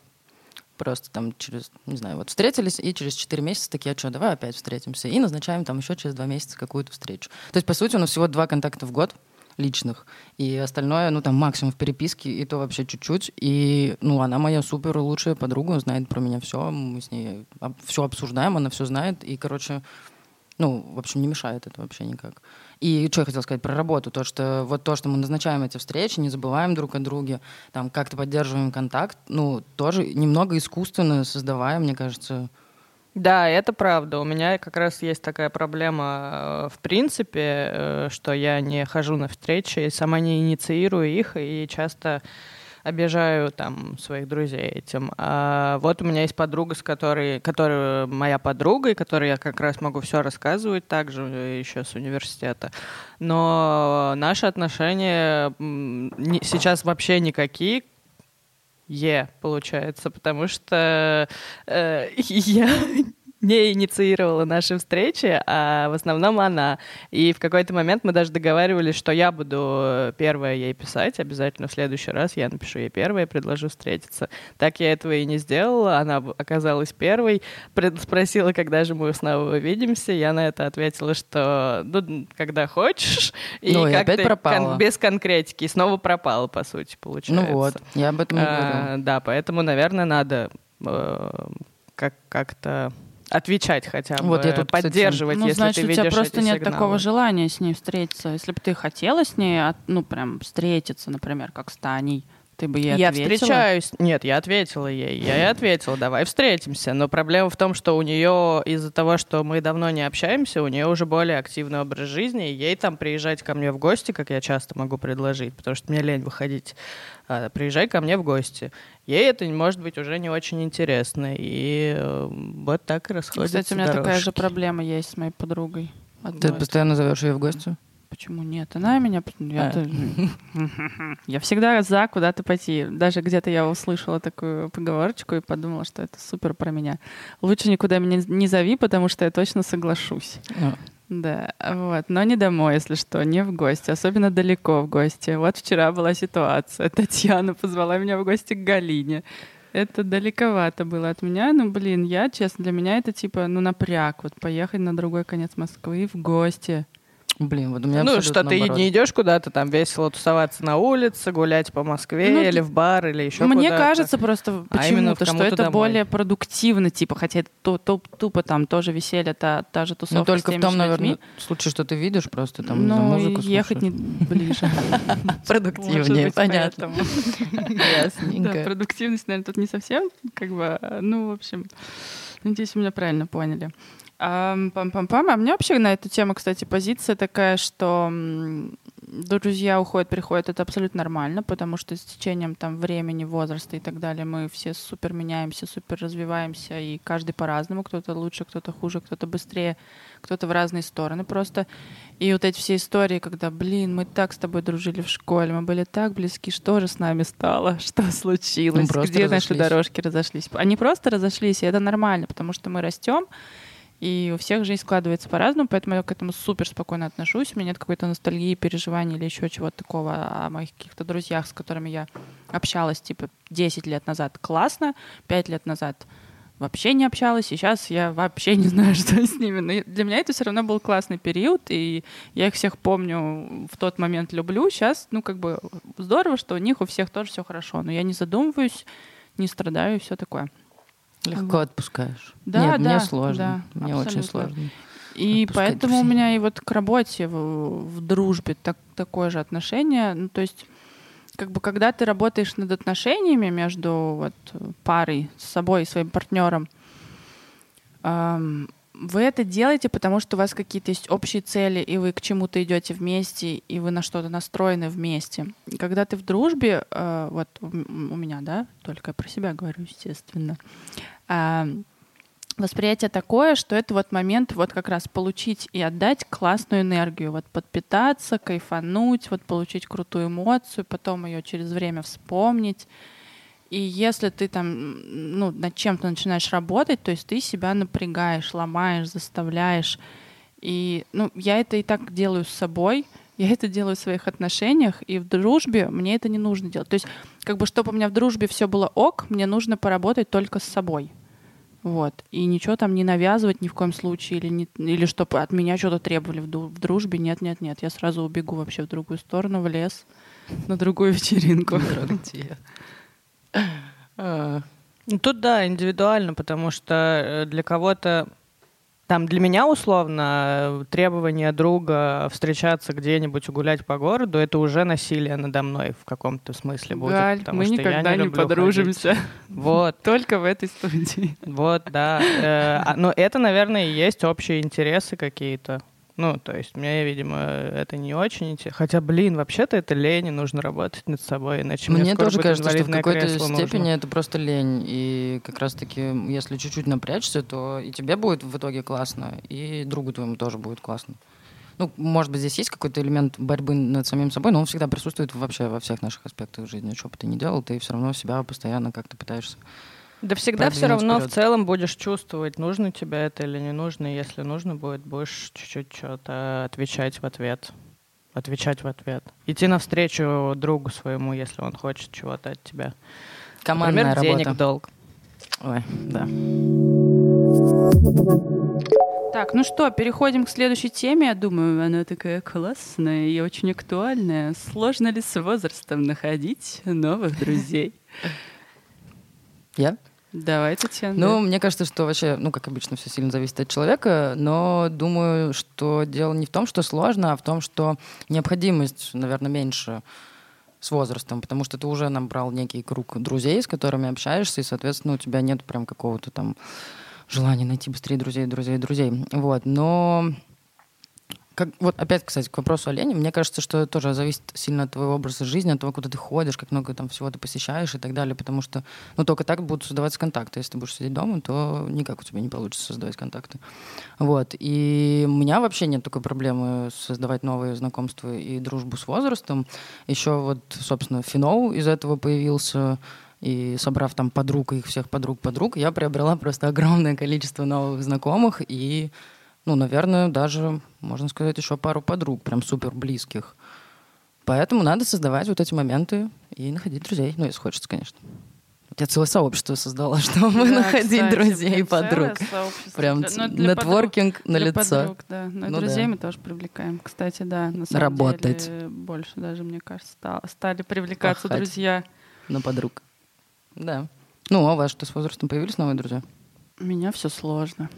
Просто там через, не знаю, вот встретились, и через 4 месяца такие, а что, давай опять встретимся. И назначаем там еще через 2 месяца какую-то встречу. То есть, по сути, у нас всего два контакта в год личных. И остальное, ну, там, максимум в переписке, и то вообще чуть-чуть. И, ну, она моя супер лучшая подруга, знает про меня все. Мы с ней все обсуждаем, она все знает. И, короче, Ну, в общем, не мешает это вообще никак. И что я хотела сказать про работу, то, что вот то, что мы назначаем эти встречи, не забываем друг о друге, там как-то поддерживаем контакт, ну, тоже немного искусственно создавая, мне кажется, да, это правда. У меня как раз есть такая проблема э, в принципе, э, что я не хожу на встречи, сама не инициирую их и часто обижаю там своих друзей этим. А вот у меня есть подруга, с которой, которая моя подруга, и которой я как раз могу все рассказывать также еще с университета. Но наши отношения сейчас вообще никакие, Е, получается, потому что э, [laughs] я не инициировала наши встречи, а в основном она. И в какой-то момент мы даже договаривались, что я буду первая ей писать. Обязательно в следующий раз я напишу ей первая, предложу встретиться. Так я этого и не сделала. Она оказалась первой. Спросила, когда же мы снова увидимся. Я на это ответила, что ну, когда хочешь. И, ну, и опять пропала. Кон- без конкретики. И снова пропала, по сути, получается. Ну вот, я об этом и говорю. А, да, поэтому, наверное, надо э, как- как-то отвечать хотя бы, вот я тут, поддерживать, кстати, ну, если значит, ты видишь у тебя просто нет сигналы. такого желания с ней встретиться. Если бы ты хотела с ней, ну, прям встретиться, например, как с Таней, ты бы ей я ответила? Встречаюсь. Нет, я ответила ей. Я ей ответила, давай встретимся. Но проблема в том, что у нее из-за того, что мы давно не общаемся, у нее уже более активный образ жизни, и ей там приезжать ко мне в гости, как я часто могу предложить, потому что мне лень выходить. А, приезжай ко мне в гости. Ей это может быть уже не очень интересно. И э, вот так и расходятся Кстати, у меня дорожки. такая же проблема есть с моей подругой. Одной. Ты постоянно зовешь ее в гости? Почему нет? Она меня... Я, а. [laughs] я всегда за куда-то пойти. Даже где-то я услышала такую поговорочку и подумала, что это супер про меня. Лучше никуда меня не зови, потому что я точно соглашусь. А. Да, вот. Но не домой, если что, не в гости, особенно далеко в гости. Вот вчера была ситуация. [laughs] Татьяна позвала меня в гости к Галине. Это далековато было от меня. Ну, блин, я, честно, для меня это типа, ну, напряг. Вот поехать на другой конец Москвы в гости. Блин, вот у меня Ну, что ты не идешь куда-то там весело тусоваться на улице, гулять по Москве ну, или в бар, или еще Мне куда-то. кажется просто а почему-то, что это домой. более продуктивно, типа, хотя это то, то, тупо там тоже веселье, та, та же тусовка Ну, только в том, наверное, случае, что ты видишь просто там ну, музыку ехать не ближе. [laughs] Продуктивнее, понятно. Ясненько. Продуктивность, наверное, тут не совсем, как бы, ну, в общем, надеюсь, меня правильно поняли. Пам-пам-пам. А мне вообще на эту тему, кстати, позиция такая, что друзья уходят, приходят, это абсолютно нормально, потому что с течением там времени, возраста и так далее мы все супер меняемся, супер развиваемся, и каждый по-разному, кто-то лучше, кто-то хуже, кто-то быстрее, кто-то в разные стороны просто. И вот эти все истории, когда, блин, мы так с тобой дружили в школе, мы были так близки, что же с нами стало, [laughs] что случилось, где наши дорожки разошлись. Они просто разошлись, и это нормально, потому что мы растем, и у всех жизнь складывается по-разному, поэтому я к этому супер спокойно отношусь. У меня нет какой-то ностальгии, переживаний или еще чего-то такого о моих каких-то друзьях, с которыми я общалась, типа, 10 лет назад классно, 5 лет назад вообще не общалась, сейчас я вообще не знаю, [laughs] что с ними. Но для меня это все равно был классный период, и я их всех помню, в тот момент люблю. Сейчас, ну, как бы здорово, что у них у всех тоже все хорошо, но я не задумываюсь, не страдаю и все такое. Легко отпускаешь. Да, Нет, да, мне сложно. Да, мне абсолютно. очень сложно. И поэтому друзей. у меня и вот к работе в, в дружбе так, такое же отношение. Ну, то есть, как бы, когда ты работаешь над отношениями между вот, парой с собой и своим партнером, эм, вы это делаете, потому что у вас какие-то есть общие цели, и вы к чему-то идете вместе, и вы на что-то настроены вместе. Когда ты в дружбе, э, вот у, меня, да, только про себя говорю, естественно, э, восприятие такое, что это вот момент вот как раз получить и отдать классную энергию, вот подпитаться, кайфануть, вот получить крутую эмоцию, потом ее через время вспомнить и если ты там ну, над чем-то начинаешь работать, то есть ты себя напрягаешь, ломаешь, заставляешь. И ну, я это и так делаю с собой, [laughs] я это делаю в своих отношениях, и в дружбе мне это не нужно делать. То есть, как бы, чтобы у меня в дружбе все было ок, мне нужно поработать только с собой. Вот. И ничего там не навязывать ни в коем случае, или, не, или чтобы от меня что-то требовали в, дружбе. Нет, нет, нет. Я сразу убегу вообще в другую сторону, в лес, на другую [laughs] вечеринку. Ну, тут да, индивидуально, потому что э, для кого-то Там для меня условно требование друга встречаться где-нибудь гулять по городу это уже насилие надо мной в каком-то смысле будет. Галь, потому мы что никогда я не, не, люблю подружимся. ходить. Вот, Только в этой студии. вот, да. Э, а, Но это, наверное, и есть общие интересы какие-то. Ну, то есть мне, видимо, это не очень интересно. Хотя, блин, вообще-то это лень, и нужно работать над собой, иначе мне, Мне тоже кажется, что в какой-то степени нужно. это просто лень. И как раз-таки, если чуть-чуть напрячься, то и тебе будет в итоге классно, и другу твоему тоже будет классно. Ну, может быть, здесь есть какой-то элемент борьбы над самим собой, но он всегда присутствует вообще во всех наших аспектах жизни. Что бы ты ни делал, ты все равно себя постоянно как-то пытаешься. Да всегда все равно вперед. в целом будешь чувствовать, нужно тебе это или не нужно. И Если нужно будет, будешь чуть-чуть что-то отвечать в ответ. Отвечать в ответ. Идти навстречу другу своему, если он хочет чего-то от тебя. Командная Например, работа. денег долг. Ой, да. Так, ну что, переходим к следующей теме. Я думаю, она такая классная и очень актуальная. Сложно ли с возрастом находить новых друзей? [laughs] Я? Давай, Татьяна. Ну, мне кажется, что вообще, ну, как обычно, все сильно зависит от человека, но думаю, что дело не в том, что сложно, а в том, что необходимость, наверное, меньше с возрастом, потому что ты уже набрал некий круг друзей, с которыми общаешься, и, соответственно, у тебя нет прям какого-то там желания найти быстрее друзей, друзей, друзей. Вот, но как, вот опять, кстати, к вопросу о лени, мне кажется, что это тоже зависит сильно от твоего образа жизни, от того, куда ты ходишь, как много там всего ты посещаешь и так далее, потому что, ну, только так будут создаваться контакты. Если ты будешь сидеть дома, то никак у тебя не получится создавать контакты. Вот. И у меня вообще нет такой проблемы создавать новые знакомства и дружбу с возрастом. Еще вот, собственно, Финоу из этого появился, и собрав там подруг, их всех подруг-подруг, я приобрела просто огромное количество новых знакомых и ну, наверное, даже, можно сказать, еще пару подруг, прям супер близких. Поэтому надо создавать вот эти моменты и находить друзей. Ну, если хочется, конечно. Я целое сообщество создала, [laughs] чтобы Да, находить кстати, друзей и подруг. Прям Для- ну, для нетворкинг на Для лицо. подруг, да. Но и Ну друзей да. мы тоже привлекаем. Кстати, да, на самом Работать. деле больше даже, мне кажется, стали привлекаться Пахать. друзья. На подруг. Да. Ну, а у вас что, с возрастом появились новые друзья? У меня все сложно.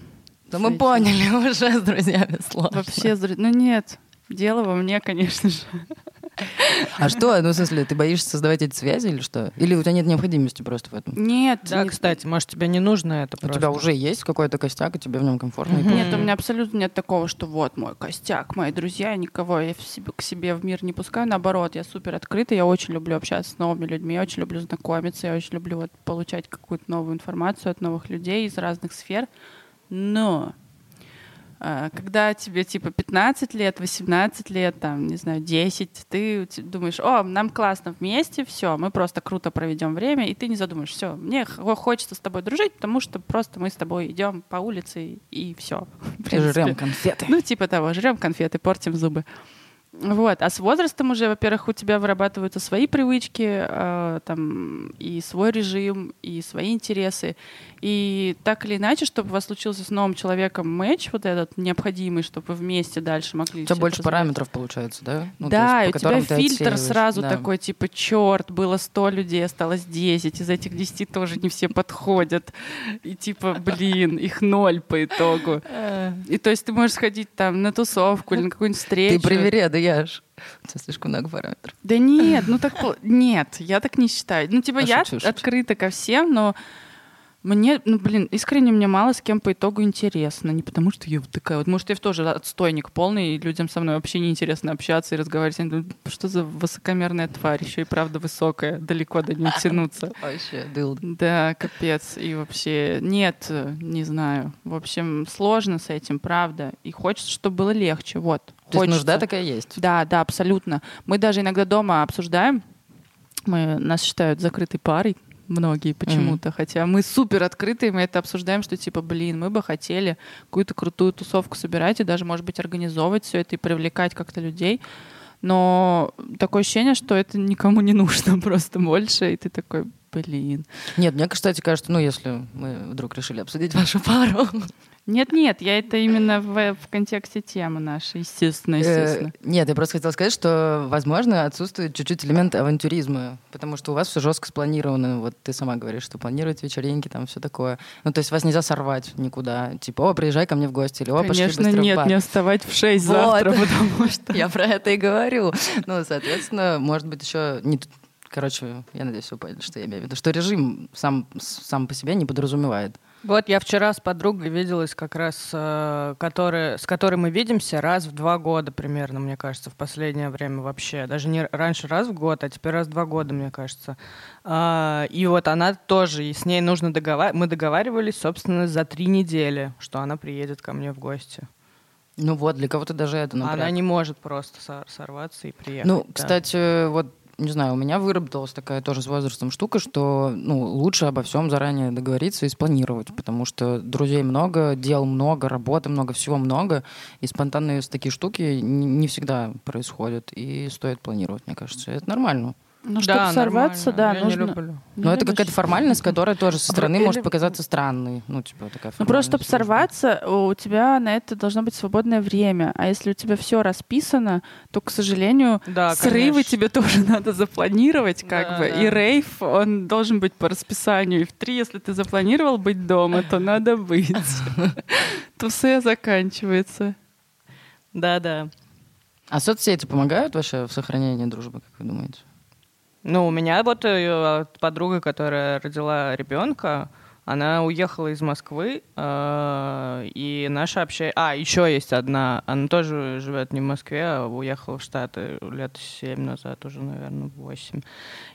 Да мы поняли [laughs] уже с друзьями сложно. Вообще, ну нет, дело во мне, конечно же. А что, ну, в смысле, ты боишься создавать эти связи или что? Или у тебя нет необходимости просто в этом? Нет, Да, не- кстати, может, тебе не нужно это У просто. тебя уже есть какой-то костяк, и тебе в нем комфортно? Мгм. Нет, у меня абсолютно нет такого, что вот мой костяк, мои друзья, никого я в себе, к себе в мир не пускаю. Наоборот, я супер открыта, я очень люблю общаться с новыми людьми, я очень люблю знакомиться, я очень люблю вот, получать какую-то новую информацию от новых людей из разных сфер. Но а, когда тебе типа 15 лет, 18 лет, там, не знаю, 10, ты думаешь, о, нам классно вместе, все, мы просто круто проведем время, и ты не задумаешь, все, мне хочется с тобой дружить, потому что просто мы с тобой идем по улице и все. [laughs] Жрем конфеты. Ну, типа того, жрем конфеты, портим зубы. Вот. А с возрастом уже, во-первых, у тебя вырабатываются свои привычки, э, там, и свой режим, и свои интересы. И так или иначе, чтобы у вас случился с новым человеком матч, вот этот необходимый, чтобы вы вместе дальше могли... У тебя больше это параметров получается, да? Ну, да, есть, и у тебя фильтр сразу Да. такой, типа, черт, было 100 людей, осталось 10, из этих 10 тоже не все подходят. И типа, блин, их ноль по итогу. И то есть ты можешь сходить там на тусовку или на какую-нибудь встречу. Ты привереда, Яш. У тебя слишком много параметров. Да нет, ну так нет, я так не считаю. Ну типа А я шучу, шучу. открыта ко всем, но мне, ну блин, искренне мне мало с кем по итогу интересно. Не потому что я вот такая вот. Может, я тоже отстойник полный, и людям со мной вообще неинтересно общаться и разговаривать. Они думают, что за высокомерная тварь, еще и правда высокая, далеко до нее тянуться. [laughs] Вообще, дылда. Да, капец. И вообще нет, не знаю. В общем, сложно с этим, правда. И хочется, чтобы было легче. Вот. То есть нужда такая есть. Да, да, абсолютно. Мы даже иногда дома обсуждаем. Мы, нас считают закрытой парой многие почему-то, хотя мы супер открытые, мы это обсуждаем, что типа, блин, мы бы хотели какую-то крутую тусовку собирать и даже, может быть, организовывать все это и привлекать как-то людей. Но такое ощущение, что это никому не нужно [laughs] просто больше, и ты такой, Блин. Нет, мне, кстати, кажется, ну, если мы вдруг решили обсудить вашу пару. [laughs] Нет-нет, я это именно в, в контексте темы нашей, естественно, Э, естественно. Нет, я просто хотела сказать, что, возможно, отсутствует чуть-чуть элемент авантюризма, потому что у вас все жестко спланировано. Вот ты сама говоришь, что планируете вечеринки, там все такое. Ну, то есть вас нельзя сорвать никуда. Типа, о, приезжай ко мне в гости, или о, пошли Конечно, быстро в нет, бар». не вставать в 6 Вот. завтра, потому [laughs] что... Я про это и говорю. Ну, соответственно, может быть, еще не... Короче, я надеюсь, вы поняли, что я имею в виду. Что режим сам, сам по себе не подразумевает. Вот я вчера с подругой виделась как раз, э, которая, с которой мы видимся раз в два года примерно, мне кажется, в последнее время вообще. Даже не раньше раз в год, а теперь раз в два года, мне кажется. А, и вот она тоже, и с ней нужно договариваться. Мы договаривались, собственно, за три недели, что она приедет ко мне в гости. Ну вот, для кого-то даже это она напряг. не может просто сор- сорваться и приехать. Ну, да. кстати, вот не знаю, у меня выработалась такая тоже с возрастом штука, что ну, лучше обо всем заранее договориться и спланировать, потому что друзей много, дел много, работы много, всего много, и спонтанные такие штуки не, всегда происходят, и стоит планировать, мне кажется. Это нормально. Ну, Да, чтобы сорваться, да. Я не нужно... люблю. Не Но это любишь? какая-то формальность, которая тоже со А стороны про- может или- показаться странной. Ну, типа такая Ну просто чтобы сорваться, у тебя на это должно быть свободное время. А если у тебя все расписано, то, к сожалению, Да, срывы конечно. тебе тоже [laughs] надо запланировать, как Да, бы. да. И рейв, он должен быть по расписанию. И в три, если ты запланировал быть дома, то надо быть. [laughs] Тусе заканчивается. Да-да. А соцсети помогают вообще в сохранении дружбы, как вы думаете? Ну, у меня вот э, подруга, которая родила ребенка, она уехала из Москвы, э, и наша общение... А, еще есть одна, она тоже живет не в Москве, а уехала в Штаты лет семь назад, уже, наверное, восемь.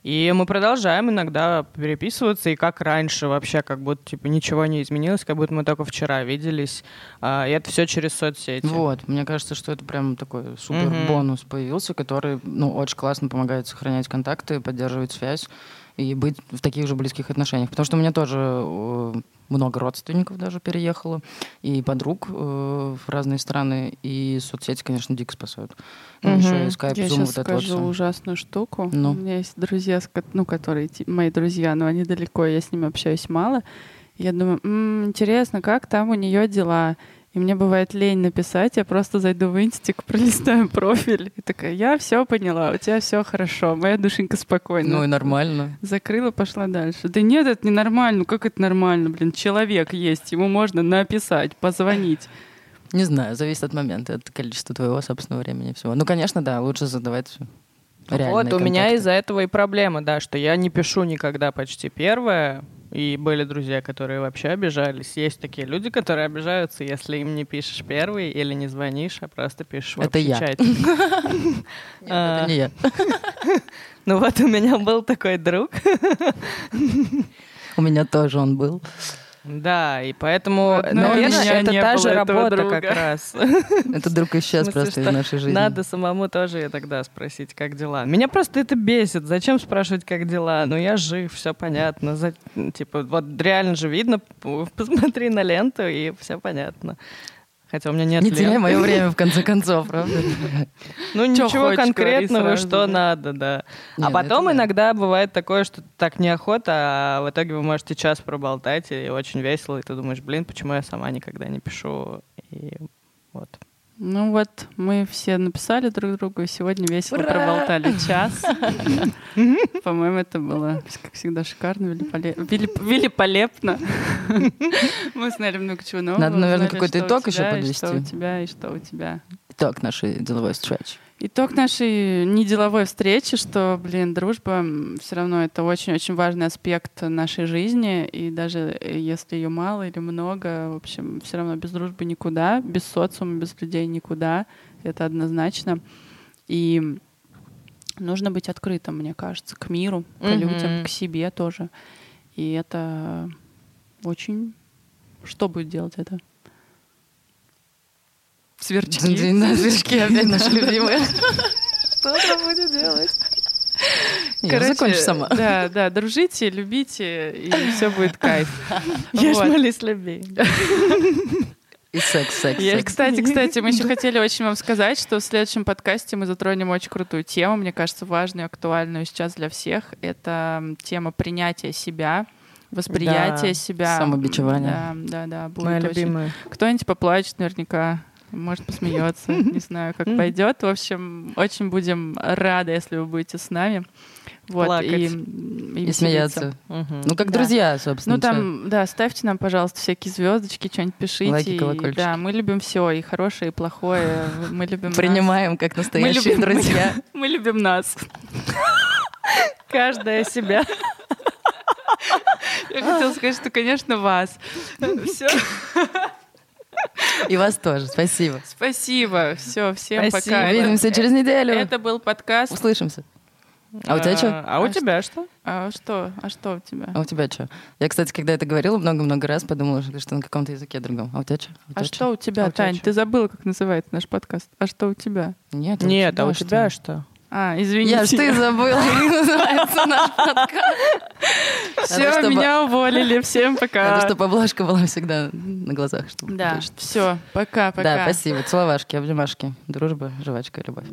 И мы продолжаем иногда переписываться, и как раньше вообще, как будто, типа, ничего не изменилось, как будто мы только вчера виделись. А, и это все через соцсети. Вот, мне кажется, что это прям такой супер бонус появился, который, ну, очень классно помогает сохранять контакты, поддерживать связь и быть в таких же близких отношениях. Потому что у меня тоже э, много родственников даже переехало, и подруг э, в разные страны, и соцсети, конечно, дико спасают. Ну, Мгм. еще и скайп, Я зум, сейчас вот это вот скажу всё. ужасную штуку. Ну. У меня есть друзья, ну, которые мои друзья, но они далеко, я с ними общаюсь мало. Я думаю, «М, интересно, как там у нее дела? И мне бывает лень написать, я просто зайду в инстик, [laughs] пролистаю профиль и такая, я все поняла, у тебя все хорошо, моя душенька спокойна. Ну и нормально. Закрыла, пошла дальше. Да нет, это ненормально. Ну как это нормально, блин? Человек есть, ему можно написать, позвонить. Не знаю, зависит от момента, от количества твоего собственного времени и всего. Ну, конечно, да, лучше задавать реальные Вот, у меня контакты. из-за этого и проблема, да, что я не пишу никогда почти первое, и были друзья, которые вообще обижались. Есть такие люди, которые обижаются, если им не пишешь первый или не звонишь, а просто пишешь в Это я. [laughs] Нет, это не я. [laughs] Ну вот у меня был такой друг. У меня тоже он был. Да, и поэтому, Вот, но наверное, это та же работа друга. как раз. [laughs] Это друг исчез смысле, просто из нашей жизни. Надо самому тоже тогда спросить, как дела. Меня просто это бесит. Зачем спрашивать, как дела? Ну, я жив, все понятно. Типа, вот реально же видно, [laughs] посмотри на ленту, и все понятно. Хотя у меня нет Не ленты. теряй мое время, в конце [laughs] концов, правда? Ну, ничего конкретного, что надо, да. А ну потом иногда бывает такое, что так неохота, а в итоге вы можете час проболтать, и очень весело, и ты думаешь, блин, почему я сама никогда не пишу? И вот. Ну вот, мы все написали друг другу, и сегодня весело Ура! проболтали [laughs] час. По-моему, это было, как всегда, шикарно, великолепно. [laughs] Мы узнали много чего нового. Надо, наверное, какой-то итог еще подвести. Что у тебя и что у тебя. Итог нашей деловой встречи. Итог нашей неделовой встречи, что, блин, дружба все равно это очень-очень важный аспект нашей жизни, и даже э, если ее мало или много, в общем, все равно без дружбы никуда, без социума, без людей никуда, это однозначно. И нужно быть открытым, мне кажется, к миру, к Мгм. людям, к себе тоже. И это очень... Что будет делать это? Сверчки. Да, Зверьки опять наши любимые. Что это будет делать? Я закончу сама. Да, да, дружите, любите, и все будет кайф. [laughs] Ешь, Вот. молись, люби. И секс, секс, Я, секс. кстати, кстати, мы еще хотели очень вам сказать, что в следующем подкасте мы затронем очень крутую тему, мне кажется, важную, актуальную сейчас для всех. Это тема принятия себя, восприятия Да. себя. Самобичевание. Да, да, да. Будет Моя очень- любимая. Кто-нибудь поплачет наверняка, может посмеется, [laughs] не знаю, как пойдет. В общем, очень будем рады, если вы будете с нами. Вот, Плакать. и, и И смеяться. Мгм. Ну, как Да. друзья, собственно. Ну там, да, ставьте нам, пожалуйста, всякие звездочки, что-нибудь пишите. Лайки, И, колокольчики. да, мы любим все, и хорошее, и плохое. Мы любим [laughs] нас. Принимаем как Мы настоящие любим, друзья. мы любим нас. [laughs] Каждая себя. Я хотела сказать, что, конечно, вас. Все. И вас тоже. Спасибо. Спасибо. Все, всем Спасибо. пока. Увидимся через неделю. Это был подкаст. Услышимся. А у тебя что? А у тебя что? А что? А что у тебя? А у тебя что? Я, кстати, когда это говорила много-много раз, подумала, что что на каком-то языке другом. А у тебя что? А что у тебя, А у тебя Тань? чё? Ты забыла, как называется наш подкаст. А что у тебя? Нет, Нет, а у что? тебя что? А, извините. Я ж ты забыла, как [laughs] называется наш подкаст. Все, чтобы... меня уволили. Всем пока. Надо, чтобы облажка была всегда на глазах. Чтобы да, точно. все, пока, пока. Да, спасибо. Целовашки, обнимашки. Дружба, жвачка, любовь.